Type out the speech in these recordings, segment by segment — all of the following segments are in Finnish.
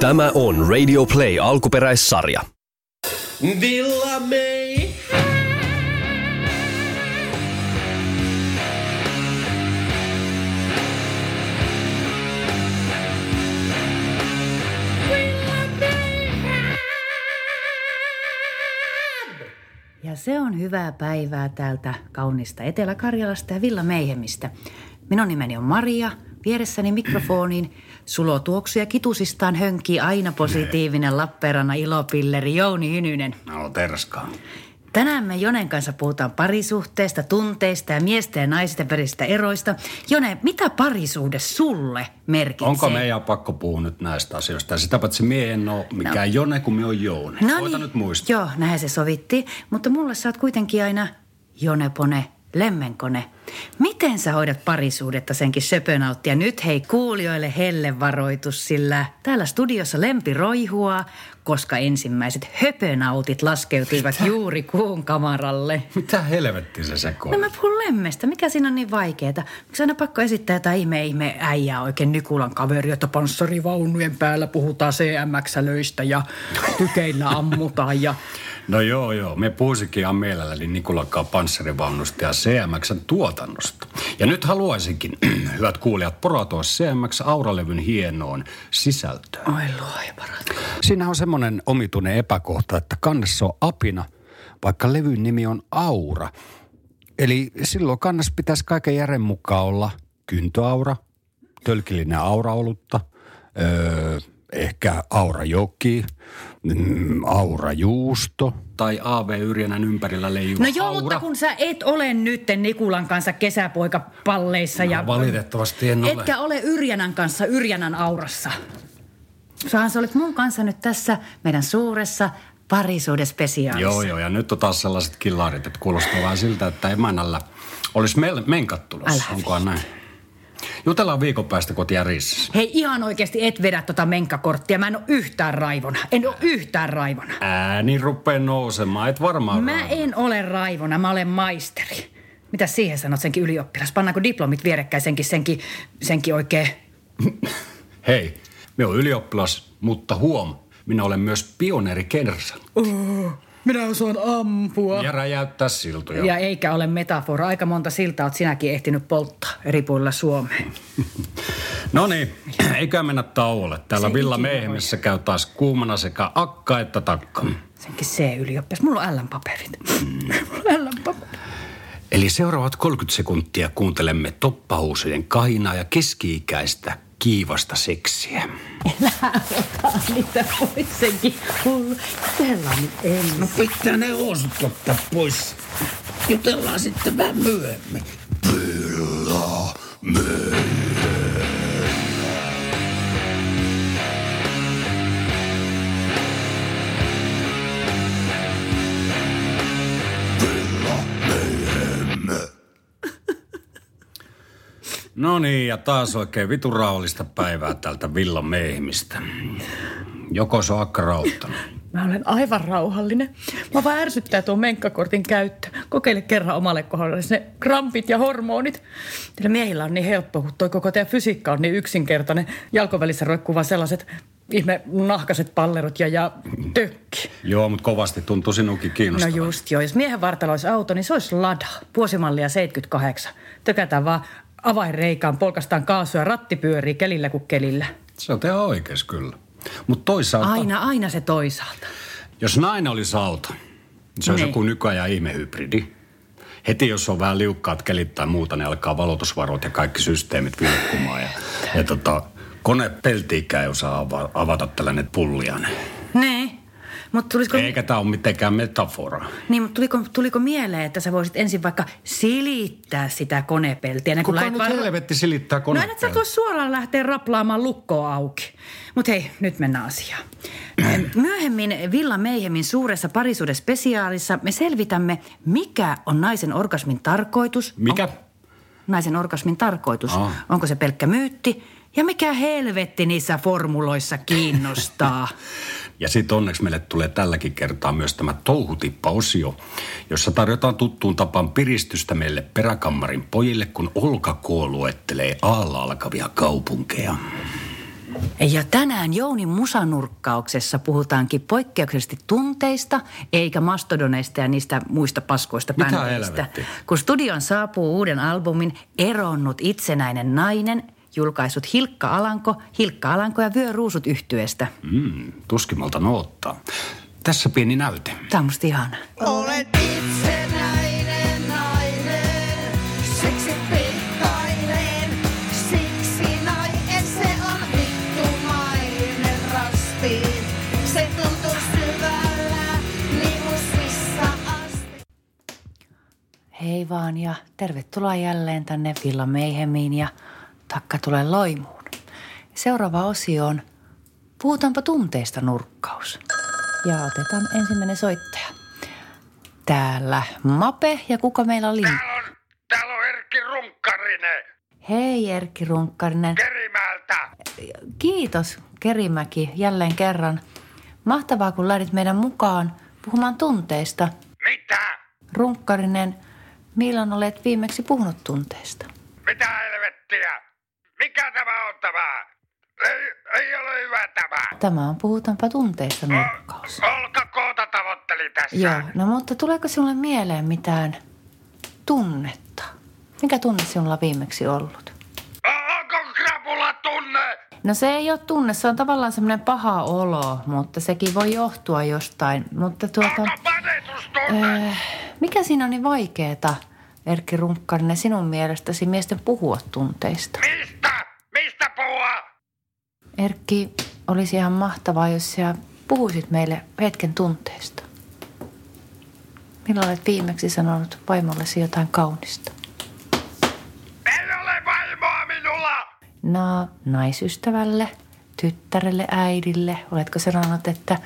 Tämä on Radio Play alkuperäissarja. Villa May. Ja se on hyvää päivää täältä kaunista Etelä-Karjalasta ja Villa Meihemistä. Minun nimeni on Maria, vieressäni mikrofoniin sulotuoksuja kitusistaan hönkii aina positiivinen Lappeenrannan ilopilleri Jouni Hynynen. No terskaa. Tänään me Jonen kanssa puhutaan parisuhteesta, tunteista ja miesten ja naisten välisistä eroista. Jone, mitä parisuhde sulle merkitsee? Onko meidän pakko puhua nyt näistä asioista? Ja sitä paitsi mie en ole mikään no. Jone, kun me on Joone. No niin, nyt muistaa. Joo, näin se sovitti. Mutta mulle sä oot kuitenkin aina Jonepone, lemmenkone. Miten sä hoidat parisuudetta senkin söpönauttia? Nyt hei kuulijoille hellevaroitus, sillä täällä studiossa lempi roihua, koska ensimmäiset höpönautit laskeutuivat juuri kuun kamaralle. Mitä helvettiä se sekoo? No mä puhun lemmestä. Mikä siinä on niin vaikeeta? Miksi aina pakko esittää jotain ihme ihme äijää oikein Nikulan kaveri, että panssarivaunujen päällä puhutaan CMX-löistä ja tykeillä ammutaan ja... No joo, joo. Me puhuisikin ihan mielelläni Nikulakkaa panssarivaunusta ja CMXn tuotannosta. Ja nyt haluaisinkin, hyvät kuulijat, porotua CMX Auralevyn hienoon sisältöön. Oi luoja parat. Siinä on semmoinen omituinen epäkohta, että kannessa on apina, vaikka levyn nimi on Aura. Eli silloin kannassa pitäisi kaiken järjen mukaan olla kyntöaura, tölkillinen auraolutta, öö, ehkä aurajoki, mm, aurajuusto. Tai A.V. Yrjänän ympärillä leijuu No joo, aura. mutta kun sä et ole nytten Nikulan kanssa kesäpoikapalleissa ja... No, valitettavasti en ole. Etkä ole Yrjänän kanssa Yrjänän aurassa. Sähän sä olet mun kanssa nyt tässä meidän suuressa parisuudespesiaalissa. Joo, joo, ja nyt on taas sellaiset killarit, että kuulostaa vähän siltä, että emännällä olisi mel- menkat tulossa. Älä Onkohan näin? Jutellaan viikon päästä kotiärissä. Hei ihan oikeasti et vedä tota menkkakorttia. Mä en oo yhtään raivona. En oo yhtään raivona. Ääni rupeaa nousemaan, et varmaan Mä raivona. en ole raivona, mä olen maisteri. Mitä siihen sanot senkin ylioppilas? Pannaanko diplomit vierekkäin senkin, senkin, senkin oikein... Hei, me on ylioppilas, mutta huom, minä olen myös pioneeri kenrasan. Minä osaan ampua. Ja räjäyttää siltoja. Ja eikä ole metafora. Aika monta siltaa oot sinäkin ehtinyt polttaa eri puolilla Suomeen. No niin, eikä mennä tauolle. Täällä Se Villa Meihemissä käy taas kuumana sekä akka että takka. Senkin C-ylioppilas. Mulla on L-paperit. Mulla on L-paperit. Eli seuraavat 30 sekuntia kuuntelemme toppahousujen kahinaa ja keski-ikäistä kiivasta seksiä. Ota niitä pois senkin hullu. Jutellaan nyt ensin. No pitää ne housut ottaa pois. Jutellaan sitten vähän myöhemmin. No niin, ja taas oikein vitun rauhallista päivää tältä Villa Meihmistä. Joko se on rauttanut? Mä olen aivan rauhallinen. Mä vaan ärsyttää tuon menkkakortin käyttö. Kokeile kerran omalle kohdalle ne krampit ja hormonit. Teillä miehillä on niin helppo, kun toi koko teidän fysiikka on niin yksinkertainen. Jalkovälissä roikkuu vaan sellaiset ihme nahkaset pallerot ja, ja tökki. Joo, mutta kovasti tuntuu sinunkin No kiinnostavan. just joo. Jos miehen vartalo olisi auto, niin se olisi Lada. Vuosimallia 78. Tökätään vaan avainreikaan, polkastaan kaasua ja ratti pyörii kelillä kuin kelillä. Se on ihan oikeas kyllä. Mutta toisaalta, Aina, aina se toisaalta. jos nainen olisi auto, niin se olisi Niin. joku nykyajan ihmehybridi. Heti jos on vähän liukkaat kelit tai muuta, niin alkaa valotusvarot ja kaikki systeemit vilkkumaan. Ja, ja tota, kone peltiikään ei osaa ava- avata tällainen pulliainen. Niin. Mutta tulisiko, Eikä tämä ole mitenkään metafora. niin, mut tuliko, tuliko mieleen, että sä voisit ensin vaikka silittää sitä konepeltiä? kuin Kuka nyt helvetti silittää No konetta? et sä voi suoraan lähteä raplaamaan lukkoa auki. Mutta hei, nyt mennään asiaan. Myöhemmin Villa Meihemin suuressa parisuudespesiaalissa me selvitämme, mikä on naisen orgasmin tarkoitus. Mikä? On, naisen orgasmin tarkoitus. Aa. Onko se pelkkä myytti? Ja mikä helvetti niissä formuloissa kiinnostaa? Ja sitten onneksi meille tulee tälläkin kertaa myös tämä touhutippa-osio, jossa tarjotaan tuttuun tapaan piristystä meille peräkammarin pojille, kun Olka K. luettelee aalla alkavia kaupunkeja. Ja tänään Jounin musanurkkauksessa puhutaankin poikkeuksellisesti tunteista, eikä mastodoneista ja niistä muista paskoista bändeistä. Kun studion saapuu uuden albumin Eronnut itsenäinen nainen, julkaisut Hilkka Alanko, Hilkka Alanko ja Vyö Ruusut yhtyeestä. Mm, tuskimalta noottaa. Tässä pieni näyte. Tämä on musta ihana. Olet itsenäinen nainen, siksi pikkainen, siksi nainen se on vittumainen rasti. Se tuntuu syvällä nimusissa asti. Hei vaan ja tervetuloa jälleen tänne Villa Meihemiin ja takka tulee loimuun. Seuraava osio on Puhutaanpa tunteista nurkkaus. Ja otetaan ensimmäinen soittaja. Täällä Mape ja kuka meillä on lin... Täällä on, täällä on Erkki Runkkarinen Hei Erkki Runkkarinen. Kerimäeltä. Kiitos Kerimäki jälleen kerran. Mahtavaa kun lähdit meidän mukaan puhumaan tunteista. Mitä? Runkkarinen, milloin olet viimeksi puhunut tunteista? Mitä? Mikä tämä on tämä? Ei, ei ole hyvä tämä. Tämä on Puhutaanpa tunteista nurkkaus. Olka Koota tavoitteli tässä. Joo, no mutta tuleeko sinulle mieleen mitään tunnetta? Mikä tunne sinulla on viimeksi ollut? Onko krapula tunne? No se ei ole tunne, se on tavallaan semmoinen paha olo, mutta sekin voi johtua jostain. Mutta tuota, Onko panetustunne? äh, mikä siinä on niin vaikeeta, Erkki Runkkarinen, sinun mielestäsi miesten puhua tunteista? Mistä? Erkki, olisi ihan mahtavaa, jos sinä puhuisit meille hetken tunteista. Milloin olet viimeksi sanonut vaimollesi jotain kaunista? Ei ole vaimoa minulla. No, naisystävälle, tyttärelle, äidille. Oletko sanonut, että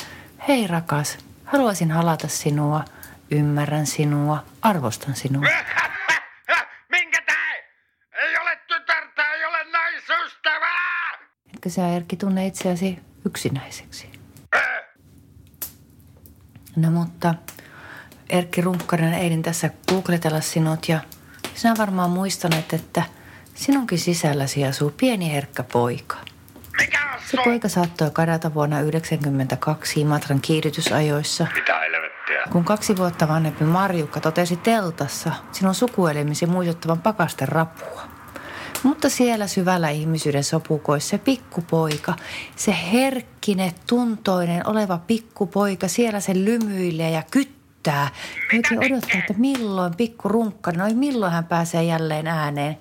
hei rakas, haluaisin halata sinua, ymmärrän sinua, arvostan sinua. Minkä tää? Ei ole tytärtä, ei ole naisystävää. Etkö sä Erkki tunne itseäsi yksinäiseksi? No mutta Erkki Runkkarinen eidin tässä googletella sinut ja sinä varmaan muistanet, että sinunkin sisälläsi asuu pieni herkkä poika. Se poika saattoi kadata vuonna 1992 Imatran kiihdytysajoissa, Mitä helvettiä? kun kaksi vuotta vanhempi Marjukka totesi teltassa sinun sukuelimisi muistuttavan pakasten rapua. Mutta siellä syvällä ihmisyyden sopukoissa se pikkupoika, se herkkinen, tuntoinen oleva pikkupoika, siellä se lymyilee ja kyttää. Oikein odottaa, että milloin pikku runkkarinen, oi milloin hän pääsee jälleen ääneen.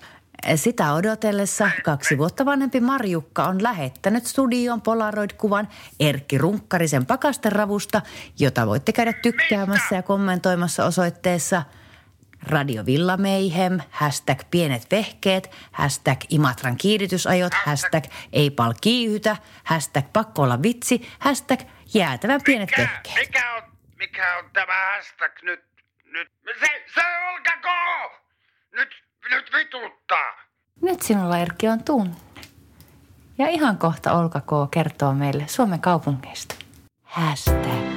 Sitä odotellessa kaksi vuotta vanhempi Marjukka on lähettänyt studioon Polaroid-kuvan Erkki Runkkarisen pakasteravusta, jota voitte käydä tykkäämässä ja kommentoimassa osoitteessa Radio Villa Mayhem, hashtag pienet vehkeet, hashtag Imatran kiihdytysajot, hashtag ei pal kiihytä, hashtag pakko olla vitsi, hashtag jäätävän pienet Mikä, vehkeet. mikä, on, mikä on tämä hashtag nyt? nyt? Se, se olkako! Nyt, nyt vituttaa. Nyt sinulla Erkki on tunne. Ja ihan kohta Olka K. kertoo meille Suomen kaupungeista. Hashtag.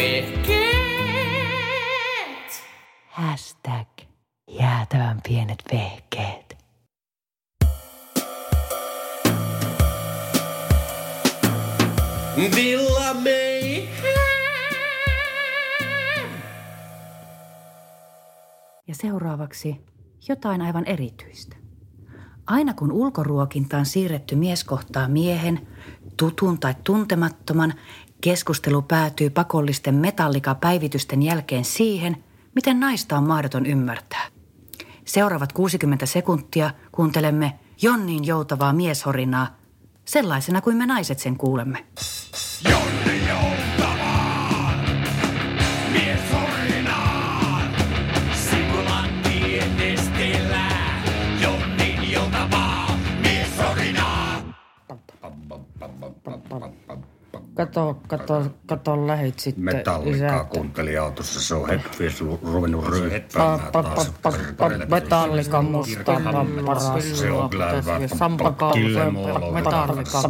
Vehkeet. Hashtag. Jäätävän pienet vehkeet. Villa. Ja seuraavaksi jotain aivan erityistä. Aina kun ulkoruokintaan siirretty mies kohtaa miehen, tutun tai tuntemattoman, keskustelu päätyy pakollisten metallikapäivitysten jälkeen siihen, miten naista on mahdoton ymmärtää. Seuraavat 60 sekuntia kuuntelemme Jonnin joutavaa mieshorinaa, sellaisena kuin me naiset sen kuulemme. Kato, kato, kato lähit sitten. Metallikaa kuunteli autossa, se on hetki ruvennut ryöppäämään taas. Metallika musta paras. Se on kyllä hyvä. Sampa. Metallika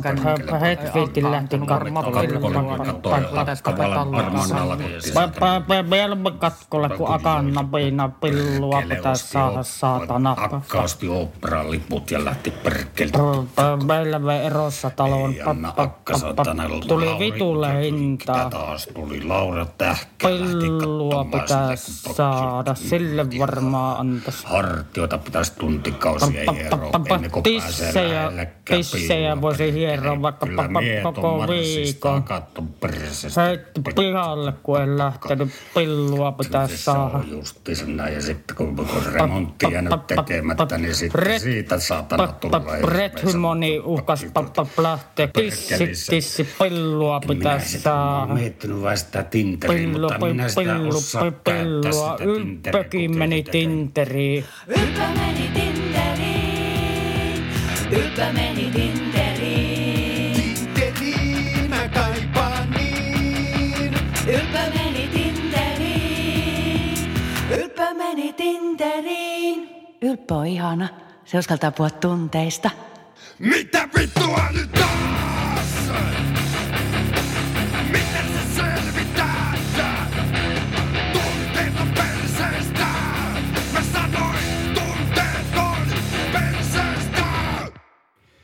lähti katkolle, kun akanna piina pillua pitäisi saada saatana. Akkausti oopperan liput ja lähti perkkeltä. Meillä vei erossa talon. Ei anna akka satana. Tuli vitulle hintaa. Mitä taas tuli? Laura Tähkä sitä, kun saada, sille varmaan antaisi. Hartioita pitäisi tuntikausia hieroa ennen kuin pääsee Tissejä, voisi hieroa vaikka koko viikon. Heitti pihalle, kun en lähtenyt. Pillua Se saada. on justiinsa näin. Ja sitten kun, remontti jäänyt tekemättä, niin sitten siitä saatana tulee. Red Hymoni uhkas lähteä. Tissi, tissi, pillua Mä saada. oon miettinyt vähän sitä Tinderiä, Pillu, mutta minä sitä pillu, osaa pillu, käyttää pillua. sitä. Ylppökin meni Tinteriin. Ylpä meni Tinderiin, ylpä meni Tinderiin. Tinteriin mä kaipaan niin. Ylpä meni Tinderiin, ylpä meni Tinderiin. Ylppö on ihana. Se uskaltaa puhua tunteista. Mitä vittua nyt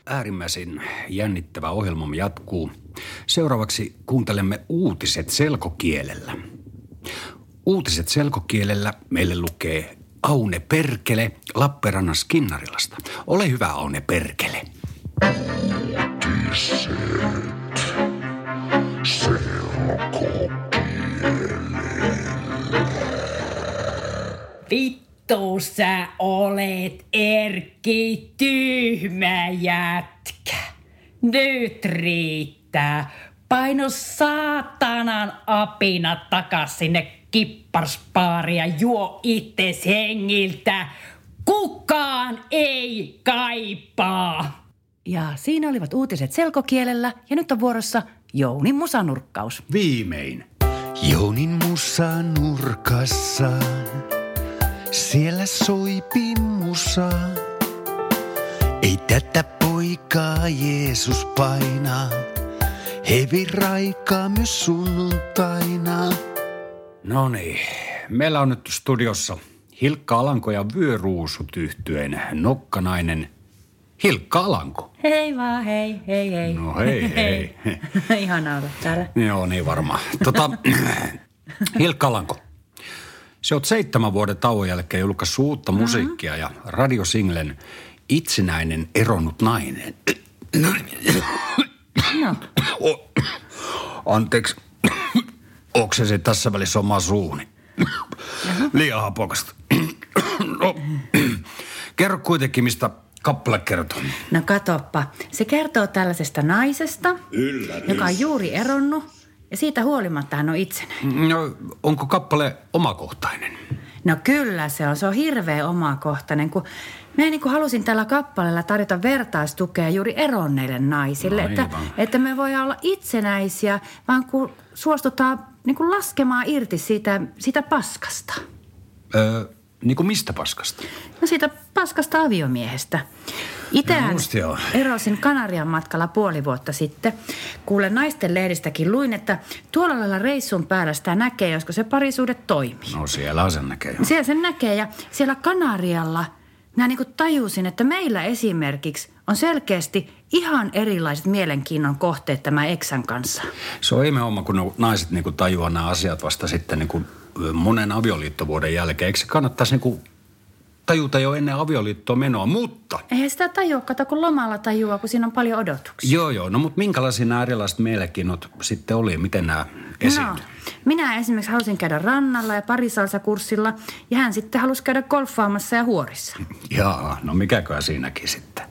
Äärimmäisen jännittävä ohjelmamme jatkuu. Seuraavaksi kuuntelemme uutiset selkokielellä. Uutiset selkokielellä meille lukee Aune Perkele Lappeenrannan Skinnarilasta. Ole hyvä Aune Perkele. Vittu sä olet Erkki tyhmä jätkä. Nyt riittää. Paino saatanan apina takas sinne kipparspaari ja juo itses hengiltä. Kukaan ei kaipaa. Ja siinä olivat uutiset selkokielellä ja nyt on vuorossa Jounin musanurkkaus. Viimein. Jounin musa nurkassa, siellä soi pimmusa. Ei tätä poikaa Jeesus paina, hevi raikaa myös sunnuntaina. No niin, meillä on nyt studiossa Hilkka Alanko ja Vyöruusut yhtyeen nokkanainen Hilkka Alanko. Hei vaan, hei, hei, hei. No hei, hei. Ihanaa olla täällä. Joo, niin varmaan. Tota, Hilkka Alanko, se on seitsemän vuoden tauon jälkeen julkaissut uutta musiikkia ja radiosinglen Itsenäinen eronnut nainen. No, O, anteeksi, oksesi tässä välissä oma suuni. Liian hapokasta. No, kerro kuitenkin, mistä kappale kertoo. no katoppa. Se kertoo tällaisesta naisesta, joka on juuri eronnut ja siitä huolimatta hän on itsenäinen. No, onko kappale omakohtainen? No kyllä se on, se on hirveä omakohtainen, kun me niin kuin halusin tällä kappaleella tarjota vertaistukea juuri eronneille naisille, No että, aivan. että me voidaan olla itsenäisiä, vaan kun suostutaan niin kuin laskemaan irti siitä, siitä paskasta. Öö, niin kuin mistä paskasta? No siitä paskasta aviomiehestä. Itsehän joo. erosin Kanarian matkalla puoli vuotta sitten. Kuulen naisten lehdistäkin luin, että tuolla lailla reissun päällä sitä näkee, josko se parisuude toimii. No siellä sen näkee. jo. Siellä sen näkee ja siellä Kanarialla minä niin tajusin, että meillä esimerkiksi on selkeästi ihan erilaiset mielenkiinnon kohteet tämä eksän kanssa. Se on ihme homma, kun naiset niin tajuaa nämä asiat vasta sitten niin monen avioliittovuoden jälkeen. Eikö se kannattaisi niin tajuta jo ennen avioliittoa menoa? Mutta, Eihän sitä tajua, kato kun lomalla tajua, kun siinä on paljon odotuksia. joo joo, no mutta minkälaisia nämä erilaiset mielenkiinnot sitten oli? Miten nämä esiintyi? No, minä esimerkiksi halusin käydä rannalla ja parisalsakurssilla ja hän sitten halusi käydä golfaamassa ja huorissa. Jaa, no mikäköhän siinäkin sitten?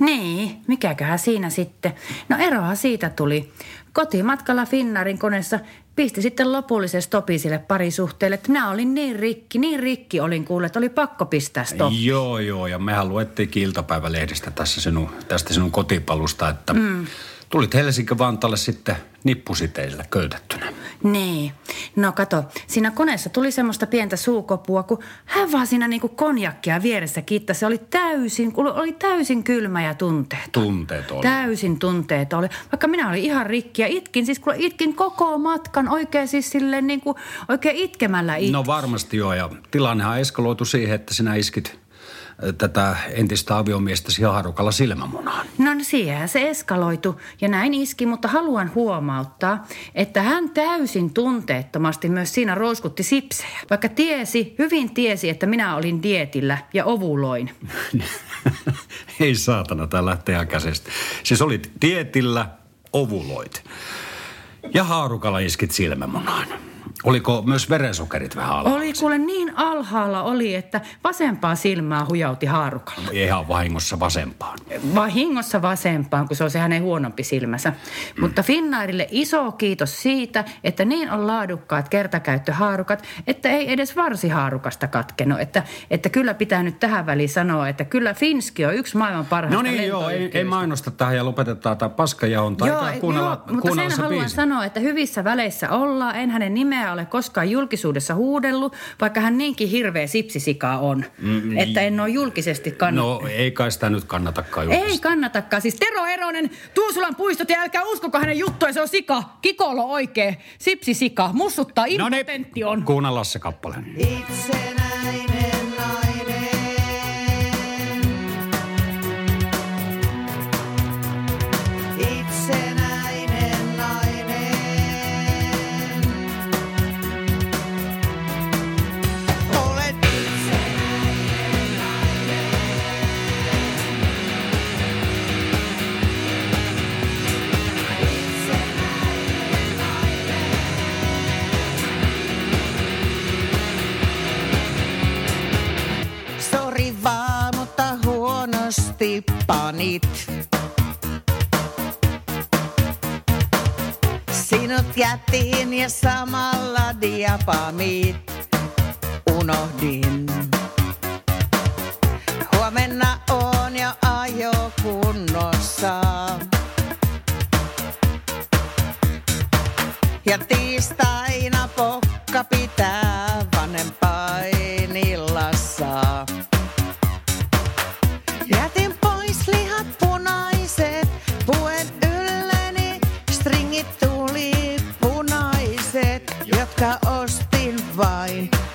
Niin, mikäköhän siinä sitten. No eroa siitä tuli. Kotimatkalla Finnarin koneessa pisti sitten lopullisen stopi sille parisuhteelle, että minä olin niin rikki, niin rikki olin kuullut, että oli pakko pistää stoppi. Joo, joo, ja mehän luettiin iltapäivälehdestä tässä sinun, tästä sinun kotipalusta, että mm. tulit Helsinki-Vantaalle sitten nippusiteillä köytettynä. Niin. No kato, siinä koneessa tuli semmoista pientä suukopua, kun hän vaan siinä niinku konjakkia vieressä kiittasi. Se oli täysin, oli täysin kylmä ja tunteet. Tunteet oli. Täysin tunteet oli. Vaikka minä olin ihan rikki ja itkin, siis kuule itkin koko matkan oikein siis silleen niinku, oikein itkemällä itkin. No varmasti joo, ja tilannehan eskaloitu siihen, että sinä iskit tätä entistä aviomiestäsi haarukalla silmämunaan. No niin, siihen se eskaloitu ja näin iski, mutta haluan huomauttaa, että hän täysin tunteettomasti myös siinä rouskutti sipsejä. Vaikka tiesi, hyvin tiesi, että minä olin dietillä ja ovuloin. Ei saatana, tää lähtee ihan käsistä. Siis olit dietillä, ovuloit. Ja haarukalla iskit silmämunaan. Oliko myös verensokerit vähän alhaalla? Oli kuule niin alhaalla oli, että vasempaa silmää hujauti haarukalla. Ihan vahingossa vasempaan. Vahingossa vasempaan, kun se on se hänen huonompi silmänsä. Mutta Finnairille iso kiitos siitä, että niin on laadukkaat kertakäyttöhaarukat, että ei edes varsihaarukasta katkenut. Että, että kyllä pitää nyt tähän väliin sanoa, että kyllä Finski on yksi maailman parhaista No niin, joo, ei, ei mainosta tähän ja lopetetaan tämä paskajahonta. Joo, joo, mutta sen se haluan biisi. sanoa, että hyvissä väleissä ollaan. En hänen nimeä ole koskaan julkisuudessa huudellut, vaikka hän niinkin hirveä sipsisika on. Mm, että en ole julkisesti kannattanut. No ei kai sitä nyt kannatakaan Ei julkista. kannatakaan. Siis Tero Eronen, Tuusulan puistot ja älkää uskoko hänen juttuja, se on sika. Kikolo oikee. Sipsi sika. Mussuttaa, No niin, impotentti on. kuunnella se kappale. Itsenäinen huonosti panit. Sinut jätin ja samalla diapamit unohdin. Huomenna on jo ajo kunnossa. Ja tiistaina pokka pitää vanhempainillassa.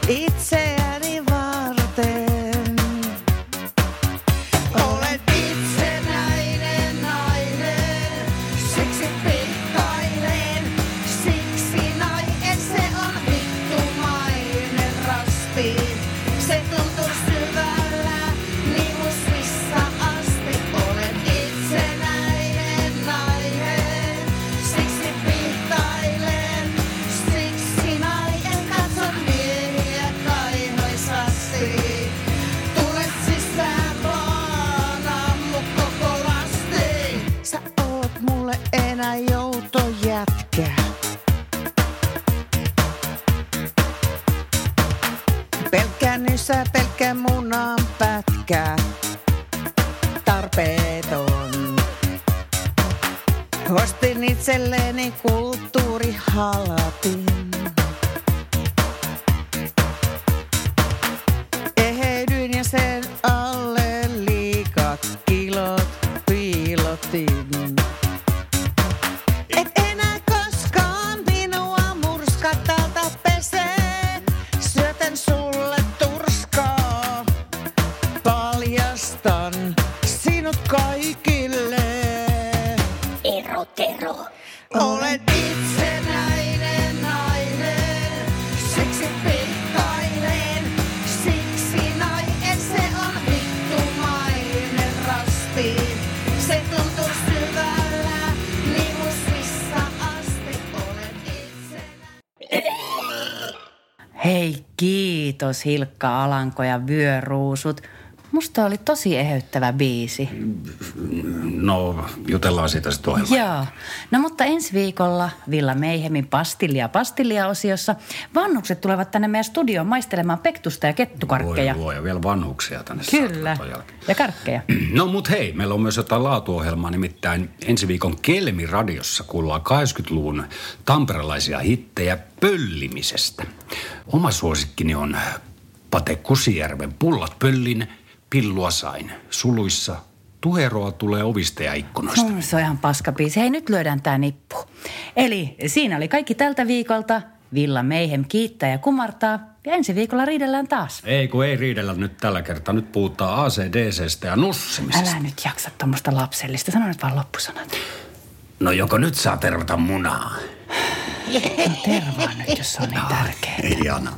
Vain itseäni Hei, kiitos Hilkka Alanko ja vyöruusut. Musta oli tosi eheyttävä biisi. No, jutellaan siitä sitten ohjelma. Joo. No mutta ensi viikolla Villa Meihemin pastillia pastillia osiossa vannukset tulevat tänne meidän studioon maistelemaan pektusta ja kettukarkkeja. Voi luoja, vielä vanhuksia tänne Kyllä. Ja karkkeja. No mut hei, meillä on myös jotain laatuohjelmaa, nimittäin ensi viikon Kelmi-radiossa kuullaan 80-luvun tamperelaisia hittejä pöllimisestä. Oma suosikkini on Pate Kusijärven Pullat pöllin, pillua sain. Suluissa tuheroa tulee ovista ja ikkunoista. Mm, se on ihan paskapiisi. Hei, nyt lyödään tää nippu. Eli siinä oli kaikki tältä viikolta. Villa Meihem kiittää ja kumartaa. Ja ensi viikolla riidellään taas. Ei kun ei riidellä nyt tällä kertaa. Nyt puhutaan ACDCstä ja nussimisesta. Älä nyt jaksa tuommoista lapsellista. Sano nyt vaan loppusanat. No joko nyt saa tervata munaa? No tervaa nyt, jos se on niin tärkeä. Ihana.